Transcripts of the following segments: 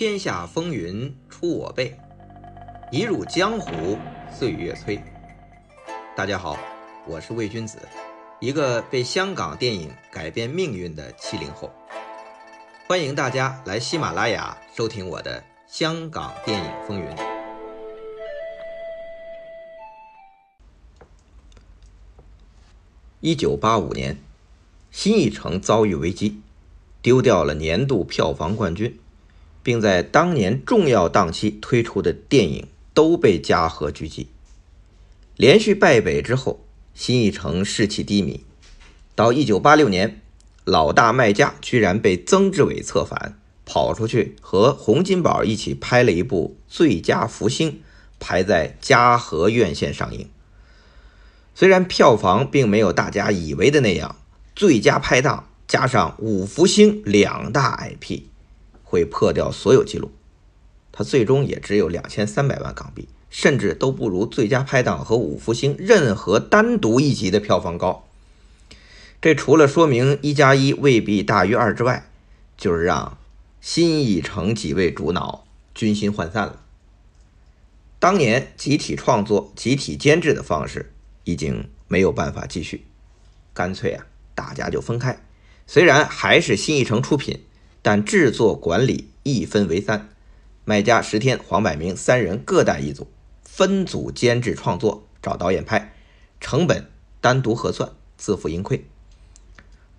天下风云出我辈，一入江湖岁月催。大家好，我是魏君子，一个被香港电影改变命运的七零后。欢迎大家来喜马拉雅收听我的《香港电影风云》。一九八五年，新艺城遭遇危机，丢掉了年度票房冠军。并在当年重要档期推出的电影都被嘉禾狙击，连续败北之后，新艺城士气低迷。到一九八六年，老大卖家居然被曾志伟策反，跑出去和洪金宝一起拍了一部《最佳福星》，排在嘉禾院线上映。虽然票房并没有大家以为的那样，最佳拍档加上五福星两大 IP。会破掉所有记录，它最终也只有两千三百万港币，甚至都不如《最佳拍档》和《五福星》任何单独一集的票房高。这除了说明一加一未必大于二之外，就是让新艺城几位主脑军心涣散了。当年集体创作、集体监制的方式已经没有办法继续，干脆啊，大家就分开。虽然还是新艺城出品。但制作管理一分为三，卖家石天、黄百鸣三人各带一组，分组监制创作，找导演拍，成本单独核算，自负盈亏。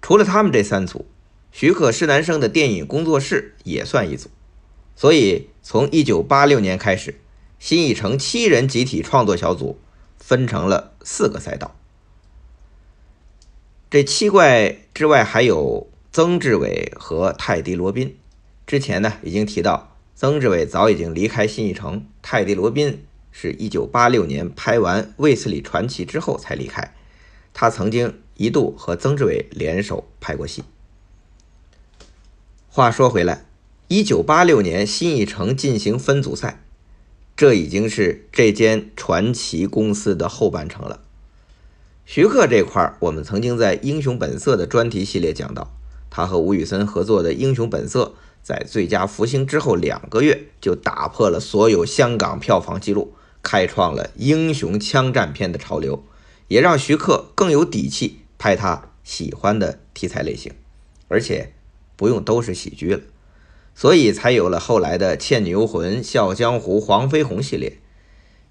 除了他们这三组，徐克、施南生的电影工作室也算一组。所以从一九八六年开始，新艺城七人集体创作小组分成了四个赛道。这七怪之外还有。曾志伟和泰迪罗宾之前呢已经提到，曾志伟早已经离开新艺城，泰迪罗宾是一九八六年拍完《卫斯理传奇》之后才离开。他曾经一度和曾志伟联手拍过戏。话说回来，一九八六年新艺城进行分组赛，这已经是这间传奇公司的后半程了。徐克这块我们曾经在《英雄本色》的专题系列讲到。他和吴宇森合作的《英雄本色》在最佳福星之后两个月就打破了所有香港票房纪录，开创了英雄枪战片的潮流，也让徐克更有底气拍他喜欢的题材类型，而且不用都是喜剧了，所以才有了后来的《倩女幽魂》《笑江湖》《黄飞鸿》系列。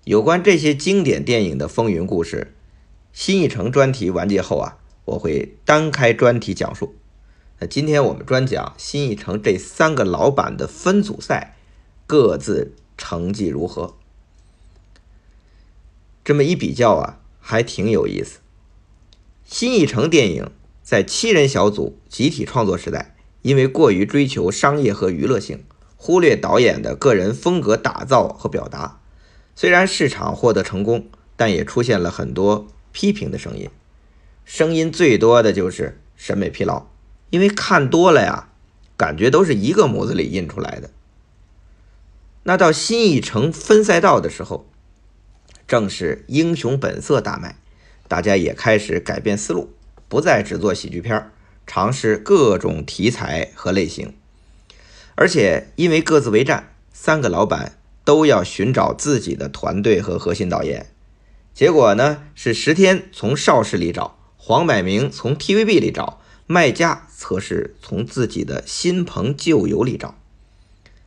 有关这些经典电影的风云故事，新一城专题完结后啊，我会单开专题讲述。那今天我们专讲新艺城这三个老板的分组赛，各自成绩如何？这么一比较啊，还挺有意思。新艺城电影在七人小组集体创作时代，因为过于追求商业和娱乐性，忽略导演的个人风格打造和表达，虽然市场获得成功，但也出现了很多批评的声音。声音最多的就是审美疲劳。因为看多了呀，感觉都是一个模子里印出来的。那到新艺城分赛道的时候，正是英雄本色大卖，大家也开始改变思路，不再只做喜剧片，尝试各种题材和类型。而且因为各自为战，三个老板都要寻找自己的团队和核心导演。结果呢，是石天从邵氏里找，黄百鸣从 TVB 里找。卖家则是从自己的新朋旧友里找，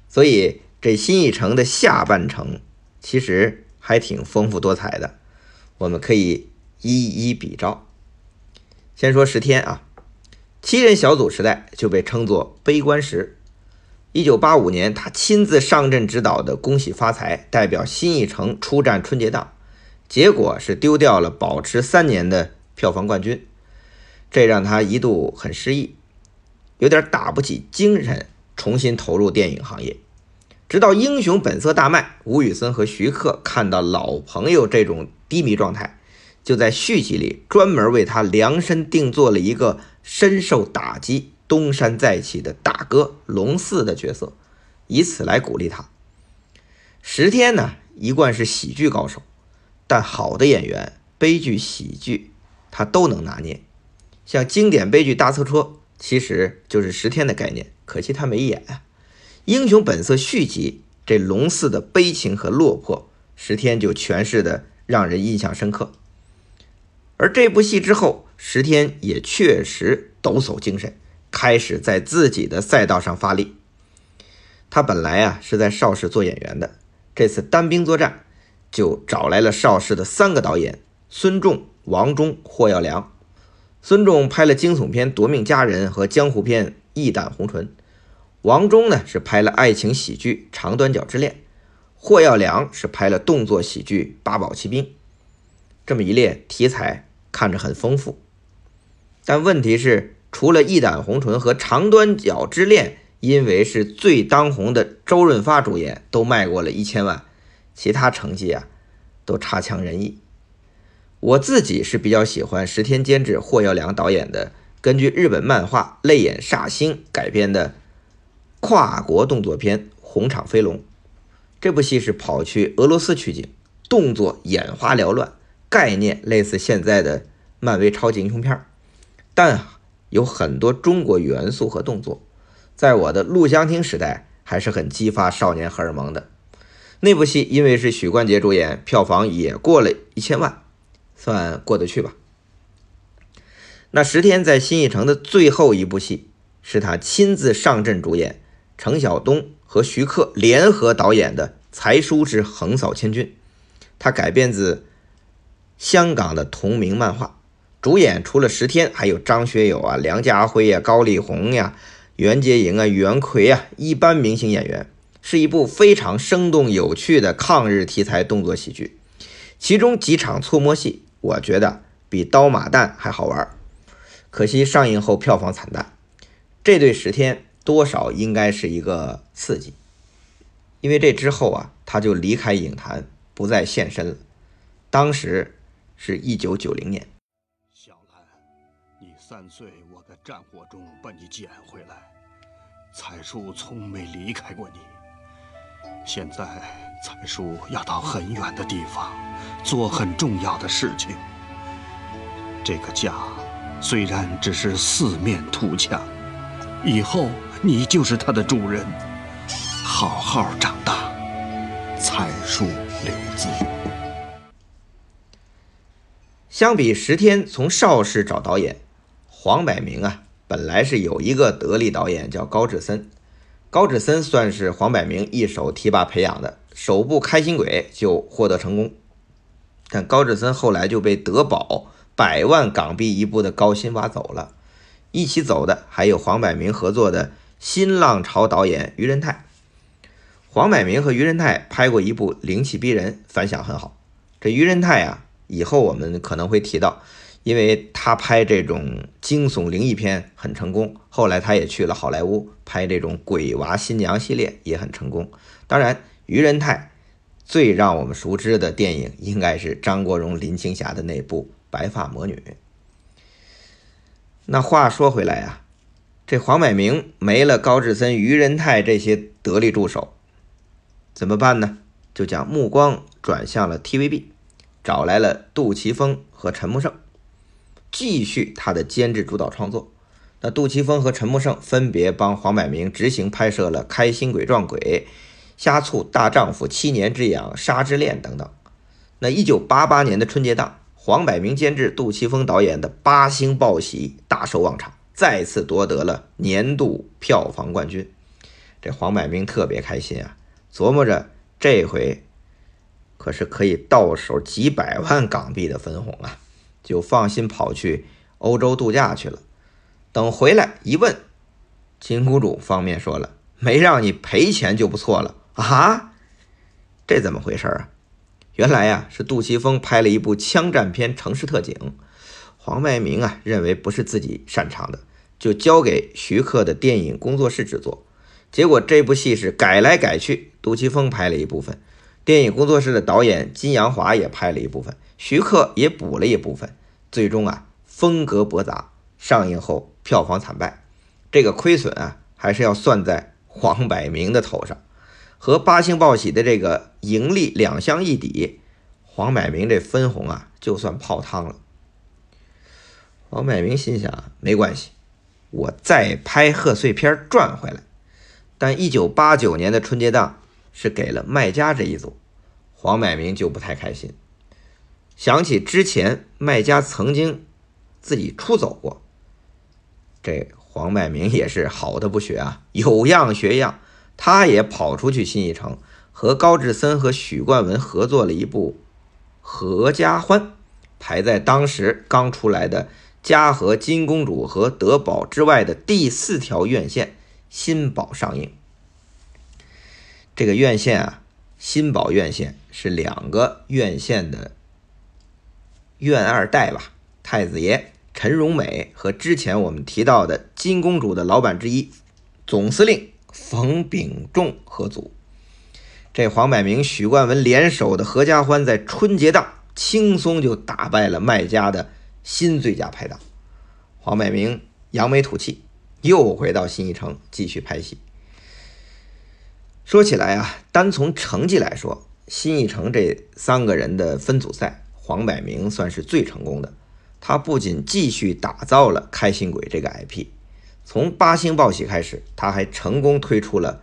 所以这新艺城的下半程其实还挺丰富多彩的，我们可以一一比照。先说十天啊，七人小组时代就被称作悲观时。一九八五年，他亲自上阵指导的《恭喜发财》代表新艺城出战春节档，结果是丢掉了保持三年的票房冠军。这让他一度很失意，有点打不起精神，重新投入电影行业。直到《英雄本色》大卖，吴宇森和徐克看到老朋友这种低迷状态，就在续集里专门为他量身定做了一个深受打击、东山再起的大哥龙四的角色，以此来鼓励他。石天呢，一贯是喜剧高手，但好的演员，悲剧、喜剧他都能拿捏。像经典悲剧《大错车》，其实就是十天的概念，可惜他没演。英雄本色》续集这龙四的悲情和落魄，石天就诠释的让人印象深刻。而这部戏之后，石天也确实抖擞精神，开始在自己的赛道上发力。他本来啊是在邵氏做演员的，这次单兵作战，就找来了邵氏的三个导演：孙仲、王忠、霍耀良。孙仲拍了惊悚片《夺命佳人》和江湖片《义胆红唇》，王忠呢是拍了爱情喜剧《长短脚之恋》，霍耀良是拍了动作喜剧《八宝奇兵》。这么一列题材看着很丰富，但问题是，除了《义胆红唇》和《长短脚之恋》，因为是最当红的周润发主演，都卖过了一千万，其他成绩啊都差强人意。我自己是比较喜欢石田监制、霍耀良导演的，根据日本漫画《泪眼煞星》改编的跨国动作片《红场飞龙》。这部戏是跑去俄罗斯取景，动作眼花缭乱，概念类似现在的漫威超级英雄片，但有很多中国元素和动作，在我的录像厅时代还是很激发少年荷尔蒙的。那部戏因为是许冠杰主演，票房也过了一千万。算过得去吧。那石天在新艺城的最后一部戏，是他亲自上阵主演，程晓东和徐克联合导演的《才叔之横扫千军》。他改编自香港的同名漫画，主演除了石天，还有张学友啊、梁家辉呀、高丽红呀、袁洁莹啊、袁奎啊，一般明星演员，是一部非常生动有趣的抗日题材动作喜剧，其中几场搓摸戏。我觉得比刀马旦还好玩，可惜上映后票房惨淡，这对石天多少应该是一个刺激，因为这之后啊，他就离开影坛，不再现身了。当时是一九九零年。小兰，你三岁，我在战火中把你捡回来，彩叔从没离开过你。现在彩叔要到很远的地方。做很重要的事情。这个家虽然只是四面土墙，以后你就是它的主人。好好长大，蔡叔留字。相比十天从邵氏找导演，黄百鸣啊，本来是有一个得力导演叫高志森。高志森算是黄百鸣一手提拔培养的，首部《开心鬼》就获得成功。但高志森后来就被德宝百万港币一部的高薪挖走了，一起走的还有黄百鸣合作的新浪潮导演于仁泰。黄百鸣和于仁泰拍过一部《灵气逼人》，反响很好。这于仁泰啊，以后我们可能会提到，因为他拍这种惊悚灵异片很成功。后来他也去了好莱坞拍这种鬼娃新娘系列，也很成功。当然，于仁泰。最让我们熟知的电影应该是张国荣、林青霞的那部《白发魔女》。那话说回来啊，这黄百鸣没了高志森、于仁泰这些得力助手，怎么办呢？就将目光转向了 TVB，找来了杜琪峰和陈木胜，继续他的监制主导创作。那杜琪峰和陈木胜分别帮黄百鸣执行拍摄了《开心鬼撞鬼》。呷醋大丈夫、七年之痒、杀之恋等等。那一九八八年的春节档，黄百鸣监制、杜琪峰导演的《八星报喜》大收旺场，再次夺得了年度票房冠军。这黄百鸣特别开心啊，琢磨着这回可是可以到手几百万港币的分红啊，就放心跑去欧洲度假去了。等回来一问，金公主方面说了，没让你赔钱就不错了。啊，这怎么回事啊？原来呀，是杜琪峰拍了一部枪战片《城市特警》，黄百鸣啊认为不是自己擅长的，就交给徐克的电影工作室制作。结果这部戏是改来改去，杜琪峰拍了一部分，电影工作室的导演金阳华也拍了一部分，徐克也补了一部分。最终啊，风格驳杂，上映后票房惨败，这个亏损啊，还是要算在黄百鸣的头上。和八星报喜的这个盈利两相一抵，黄百鸣这分红啊，就算泡汤了。黄百鸣心想：没关系，我再拍贺岁片赚回来。但一九八九年的春节档是给了麦家这一组，黄百鸣就不太开心。想起之前麦家曾经自己出走过，这黄百鸣也是好的不学啊，有样学样，他也跑出去新艺城，和高志森和许冠文合作了一部《合家欢》，排在当时刚出来的嘉禾金公主和德宝之外的第四条院线。新宝上映，这个院线啊，新宝院线是两个院线的院二代吧？太子爷陈荣美和之前我们提到的金公主的老板之一总司令冯秉仲合组。这黄百鸣、许冠文联手的《合家欢》在春节档轻松就打败了卖家的新最佳拍档。黄百鸣扬眉吐气。又回到新艺城继续拍戏。说起来啊，单从成绩来说，新艺城这三个人的分组赛，黄百鸣算是最成功的。他不仅继续打造了开心鬼这个 IP，从八星报喜开始，他还成功推出了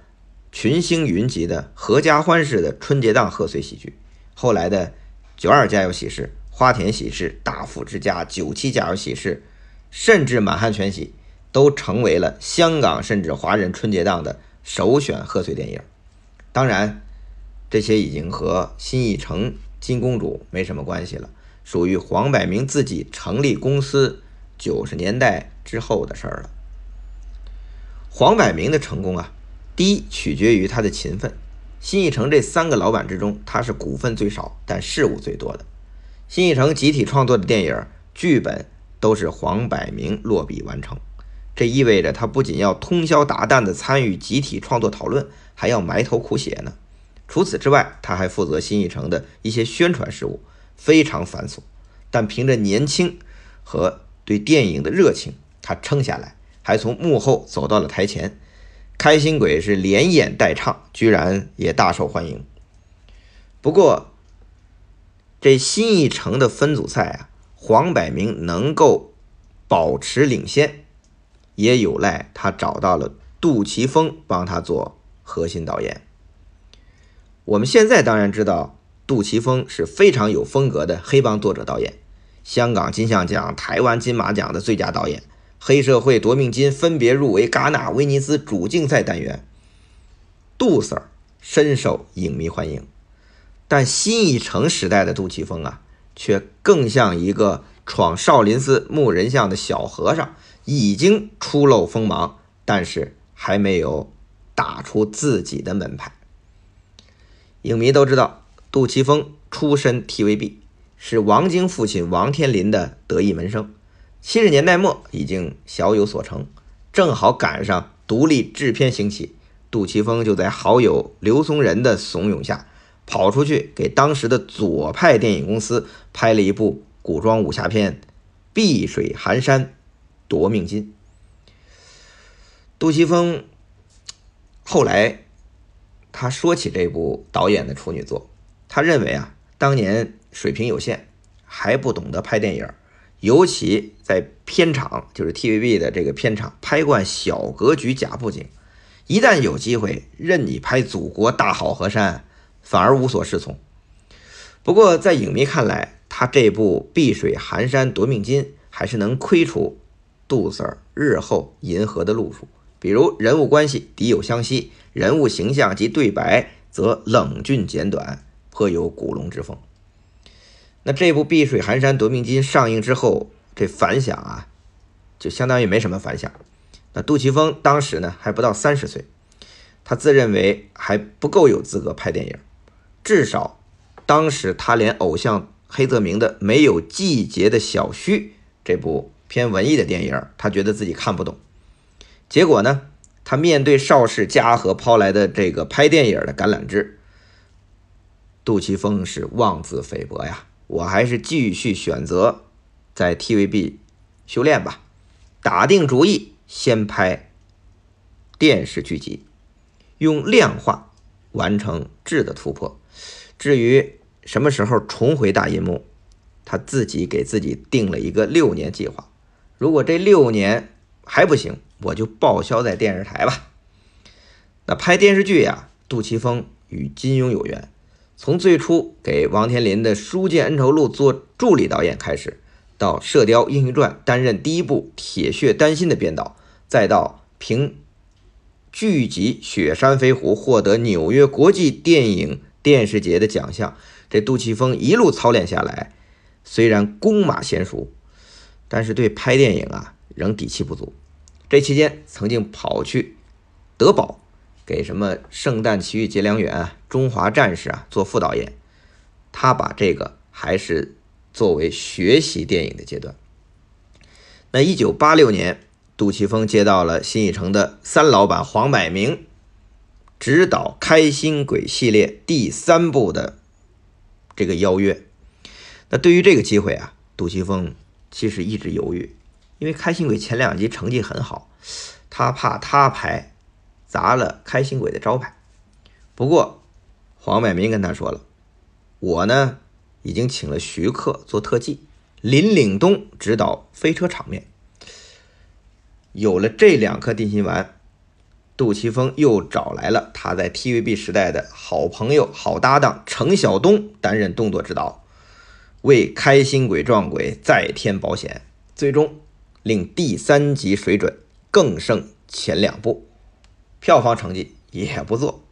群星云集的合家欢式的春节档贺岁喜剧。后来的九二家有喜事、花田喜事、大富之家、九七家有喜事，甚至满汉全席。都成为了香港甚至华人春节档的首选贺岁电影。当然，这些已经和新艺城金公主没什么关系了，属于黄百鸣自己成立公司九十年代之后的事儿了。黄百鸣的成功啊，第一取决于他的勤奋。新艺城这三个老板之中，他是股份最少但事务最多的。新艺城集体创作的电影剧本都是黄百鸣落笔完成。这意味着他不仅要通宵达旦地参与集体创作讨论，还要埋头苦写呢。除此之外，他还负责新艺城的一些宣传事务，非常繁琐。但凭着年轻和对电影的热情，他撑下来，还从幕后走到了台前。开心鬼是连演带唱，居然也大受欢迎。不过，这新艺城的分组赛啊，黄百鸣能够保持领先。也有赖他找到了杜琪峰帮他做核心导演。我们现在当然知道，杜琪峰是非常有风格的黑帮作者导演，香港金像奖、台湾金马奖的最佳导演，黑社会夺命金分别入围戛纳、威尼斯主竞赛单元。杜 Sir 深受影迷欢迎，但新艺城时代的杜琪峰啊，却更像一个闯少林寺木人像的小和尚。已经初露锋芒，但是还没有打出自己的门派。影迷都知道，杜琪峰出身 TVB，是王晶父亲王天林的得意门生。七十年代末已经小有所成，正好赶上独立制片兴起，杜琪峰就在好友刘松仁的怂恿下，跑出去给当时的左派电影公司拍了一部古装武侠片《碧水寒山》。夺命金。杜琪峰后来他说起这部导演的处女作，他认为啊，当年水平有限，还不懂得拍电影，尤其在片场，就是 TVB 的这个片场，拍惯小格局假布景，一旦有机会任你拍祖国大好河山，反而无所适从。不过在影迷看来，他这部《碧水寒山夺命金》还是能窥出。杜 Sir 日后银河的路数，比如人物关系敌友相惜，人物形象及对白则冷峻简短，颇有古龙之风。那这部《碧水寒山夺命金》上映之后，这反响啊，就相当于没什么反响。那杜琪峰当时呢还不到三十岁，他自认为还不够有资格拍电影，至少当时他连偶像黑泽明的《没有季节的小须》这部。偏文艺的电影，他觉得自己看不懂。结果呢，他面对邵氏、嘉禾抛来的这个拍电影的橄榄枝，杜琪峰是妄自菲薄呀！我还是继续选择在 TVB 修炼吧。打定主意，先拍电视剧集，用量化完成质的突破。至于什么时候重回大银幕，他自己给自己定了一个六年计划。如果这六年还不行，我就报销在电视台吧。那拍电视剧呀，杜琪峰与金庸有缘。从最初给王天林的《书剑恩仇录》做助理导演开始，到《射雕英雄传》担任第一部《铁血丹心》的编导，再到凭剧集《雪山飞狐》获得纽约国际电影电视节的奖项，这杜琪峰一路操练下来，虽然弓马娴熟，但是对拍电影啊仍底气不足。这期间曾经跑去德宝。给什么《圣诞奇遇结良缘》啊，《中华战士》啊做副导演，他把这个还是作为学习电影的阶段。那一九八六年，杜琪峰接到了新艺城的三老板黄百鸣指导《开心鬼》系列第三部的这个邀约。那对于这个机会啊，杜琪峰其实一直犹豫，因为《开心鬼》前两集成绩很好，他怕他拍。砸了开心鬼的招牌。不过，黄百鸣跟他说了：“我呢，已经请了徐克做特技，林岭东指导飞车场面。有了这两颗定心丸，杜琪峰又找来了他在 TVB 时代的好朋友、好搭档程晓东担任动作指导，为开心鬼撞鬼再添保险，最终令第三集水准更胜前两部。”票房成绩也不错，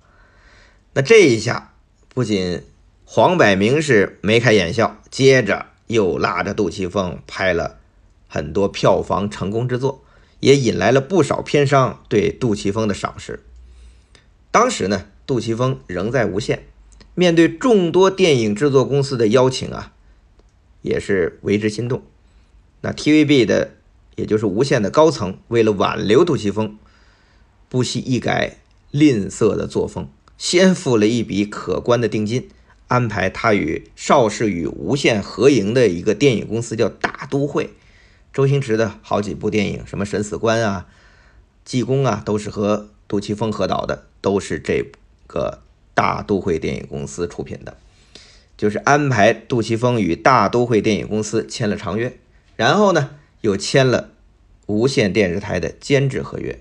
那这一下不仅黄百鸣是眉开眼笑，接着又拉着杜琪峰拍了很多票房成功之作，也引来了不少片商对杜琪峰的赏识。当时呢，杜琪峰仍在无线，面对众多电影制作公司的邀请啊，也是为之心动。那 TVB 的，也就是无线的高层，为了挽留杜琪峰。不惜一改吝啬的作风，先付了一笔可观的定金，安排他与邵氏与无线合营的一个电影公司叫大都会。周星驰的好几部电影，什么《审死官》啊、《济公》啊，都是和杜琪峰合导的，都是这个大都会电影公司出品的。就是安排杜琪峰与大都会电影公司签了长约，然后呢，又签了无线电视台的监制合约。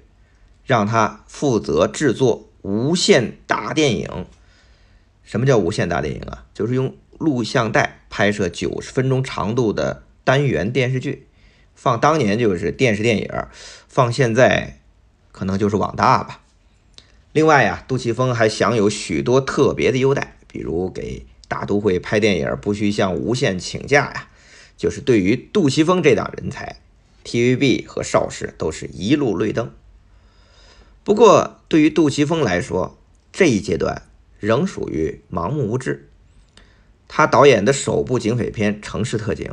让他负责制作无线大电影。什么叫无线大电影啊？就是用录像带拍摄九十分钟长度的单元电视剧，放当年就是电视电影，放现在可能就是网大吧。另外呀，杜琪峰还享有许多特别的优待，比如给大都会拍电影不需向无线请假呀。就是对于杜琪峰这档人才，TVB 和邵氏都是一路绿灯。不过，对于杜琪峰来说，这一阶段仍属于盲目无知。他导演的首部警匪片《城市特警》，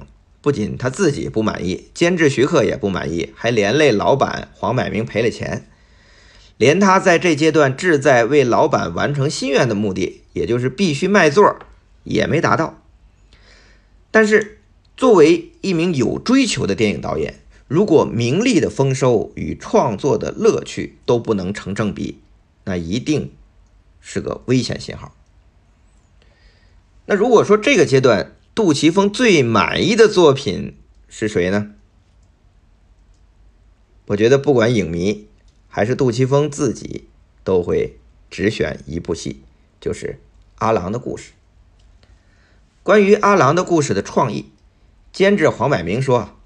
不仅他自己不满意，监制徐克也不满意，还连累老板黄百鸣赔了钱。连他在这阶段志在为老板完成心愿的目的，也就是必须卖座，也没达到。但是，作为一名有追求的电影导演，如果名利的丰收与创作的乐趣都不能成正比，那一定是个危险信号。那如果说这个阶段杜琪峰最满意的作品是谁呢？我觉得不管影迷还是杜琪峰自己，都会只选一部戏，就是《阿郎的故事》。关于《阿郎的故事》的创意，监制黄百鸣说。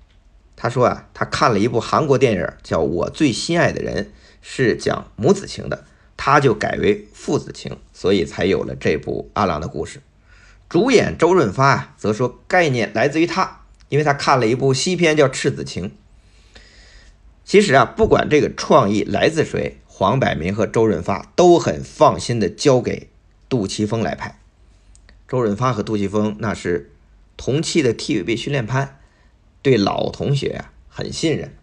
他说啊，他看了一部韩国电影，叫《我最心爱的人》，是讲母子情的，他就改为父子情，所以才有了这部阿郎的故事。主演周润发啊，则说概念来自于他，因为他看了一部西片叫《赤子情》。其实啊，不管这个创意来自谁，黄百鸣和周润发都很放心的交给杜琪峰来拍。周润发和杜琪峰那是同期的 TVB 训练班。对老同学呀很信任，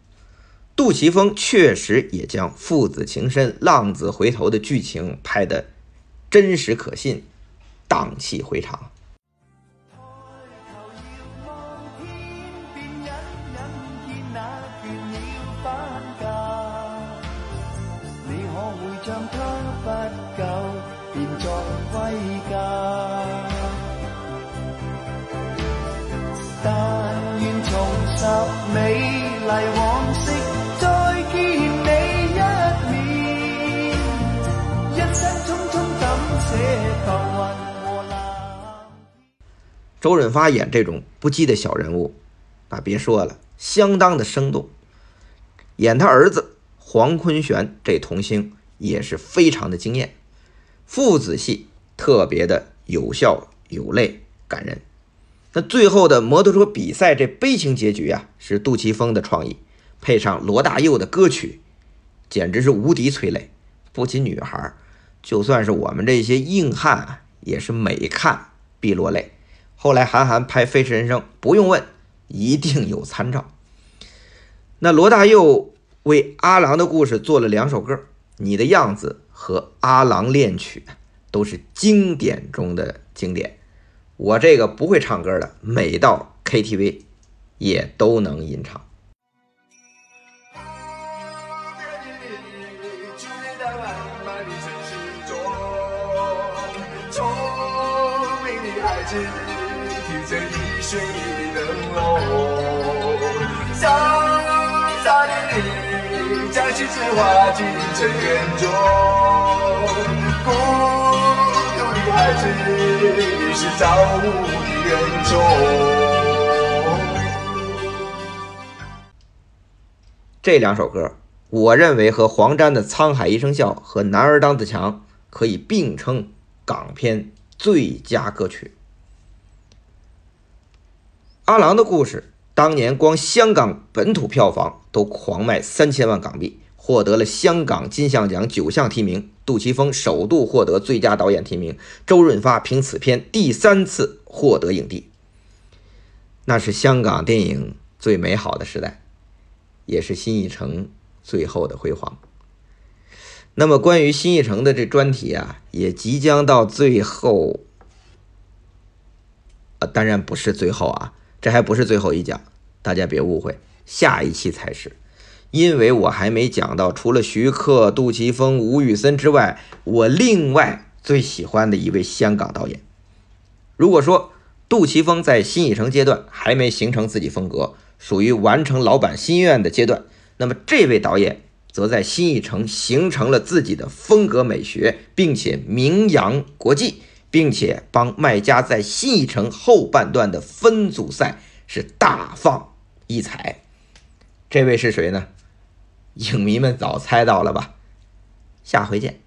杜琪峰确实也将父子情深、浪子回头的剧情拍得真实可信、荡气回肠。周润发演这种不羁的小人物，那别说了，相当的生动。演他儿子黄坤玄这童星也是非常的惊艳，父子戏特别的有笑有泪感人。那最后的摩托车比赛这悲情结局啊，是杜琪峰的创意，配上罗大佑的歌曲，简直是无敌催泪。不仅女孩，就算是我们这些硬汉，也是每看必落泪。后来韩寒拍《飞驰人生》，不用问，一定有参照。那罗大佑为阿郎的故事做了两首歌，《你的样子》和《阿郎恋曲》，都是经典中的经典。我这个不会唱歌的，每到 KTV 也都能吟唱。水灯笼，潇洒的你将心事化进尘缘中，孤独的孩子，你是造物的恩宠。这两首歌，我认为和黄沾的《沧海一声笑》和《男儿当自强》可以并称港片最佳歌曲。阿郎的故事当年光香港本土票房都狂卖三千万港币，获得了香港金像奖九项提名。杜琪峰首度获得最佳导演提名，周润发凭此片第三次获得影帝。那是香港电影最美好的时代，也是新艺城最后的辉煌。那么关于新艺城的这专题啊，也即将到最后，啊，当然不是最后啊。这还不是最后一讲，大家别误会，下一期才是，因为我还没讲到除了徐克、杜琪峰、吴宇森之外，我另外最喜欢的一位香港导演。如果说杜琪峰在新艺城阶段还没形成自己风格，属于完成老板心愿的阶段，那么这位导演则在新艺城形成了自己的风格美学，并且名扬国际。并且帮卖家在新一城后半段的分组赛是大放异彩。这位是谁呢？影迷们早猜到了吧？下回见。